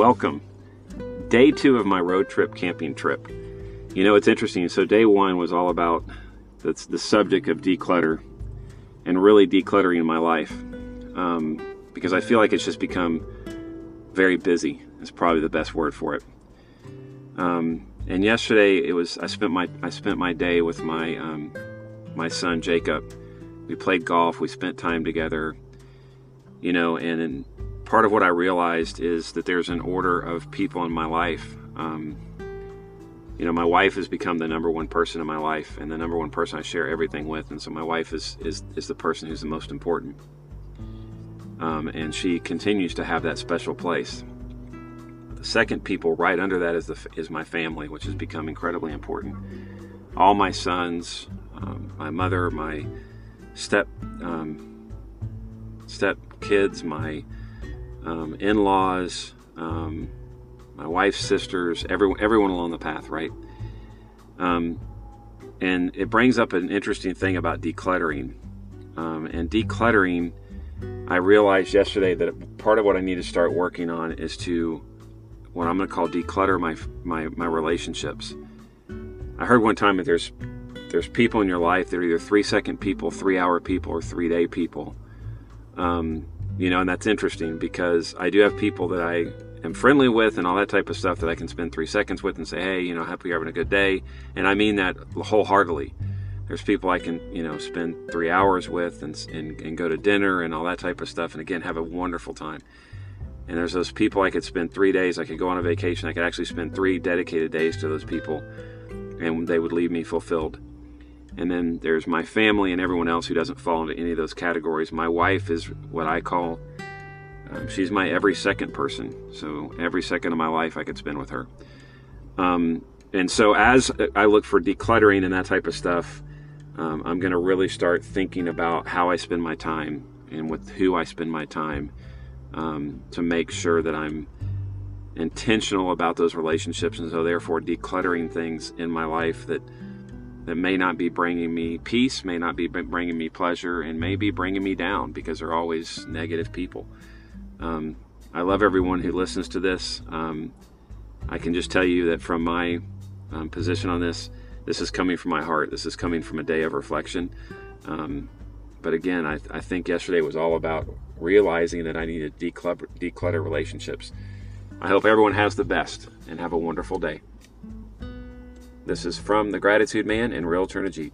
welcome. Day two of my road trip camping trip. You know, it's interesting. So, day one was all about the, the subject of declutter and really decluttering my life um, because I feel like it's just become very busy. Is probably the best word for it. Um, and yesterday, it was I spent my I spent my day with my um, my son Jacob. We played golf. We spent time together. You know, and, and part of what I realized is that there's an order of people in my life. Um, you know, my wife has become the number one person in my life and the number one person I share everything with. And so my wife is, is, is the person who's the most important. Um, and she continues to have that special place. The second people right under that is, the, is my family, which has become incredibly important. All my sons, um, my mother, my step um, step kids, my um, in-laws, um, my wife's sisters, everyone, everyone along the path, right? Um, and it brings up an interesting thing about decluttering. Um, and decluttering, I realized yesterday that part of what I need to start working on is to what I'm going to call declutter my my my relationships. I heard one time that there's there's people in your life that are either three second people, three hour people, or three day people. Um, you know, and that's interesting because I do have people that I am friendly with and all that type of stuff that I can spend three seconds with and say, hey, you know, hope you're having a good day. And I mean that wholeheartedly. There's people I can, you know, spend three hours with and, and, and go to dinner and all that type of stuff. And again, have a wonderful time. And there's those people I could spend three days, I could go on a vacation, I could actually spend three dedicated days to those people, and they would leave me fulfilled. And then there's my family and everyone else who doesn't fall into any of those categories. My wife is what I call, um, she's my every second person. So every second of my life I could spend with her. Um, and so as I look for decluttering and that type of stuff, um, I'm going to really start thinking about how I spend my time and with who I spend my time um, to make sure that I'm intentional about those relationships and so therefore decluttering things in my life that that may not be bringing me peace, may not be bringing me pleasure, and may be bringing me down because they're always negative people. Um, I love everyone who listens to this. Um, I can just tell you that from my um, position on this, this is coming from my heart. This is coming from a day of reflection. Um, but again, I, I, think yesterday was all about realizing that I need to declutter, declutter relationships. I hope everyone has the best and have a wonderful day. This is from the Gratitude Man and Realtor Najit.